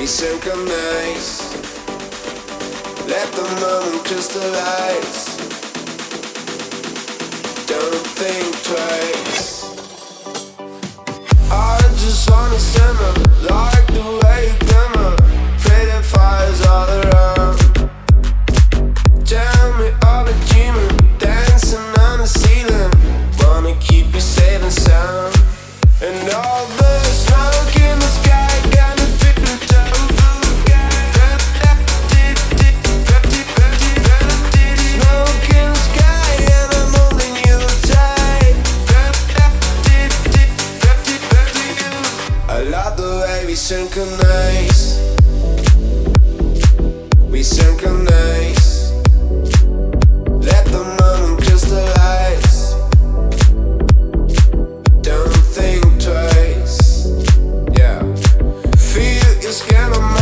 be synchronized. Let the moment crystallize. Don't think. the way we synchronize. We synchronize. Let the moment crystallize. Don't think twice. Yeah. Feel your skin on my.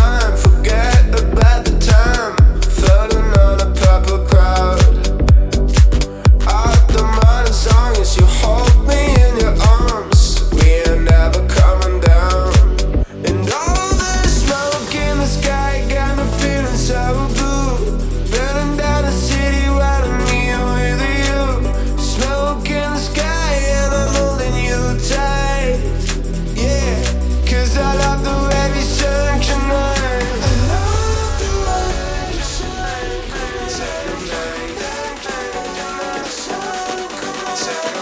music.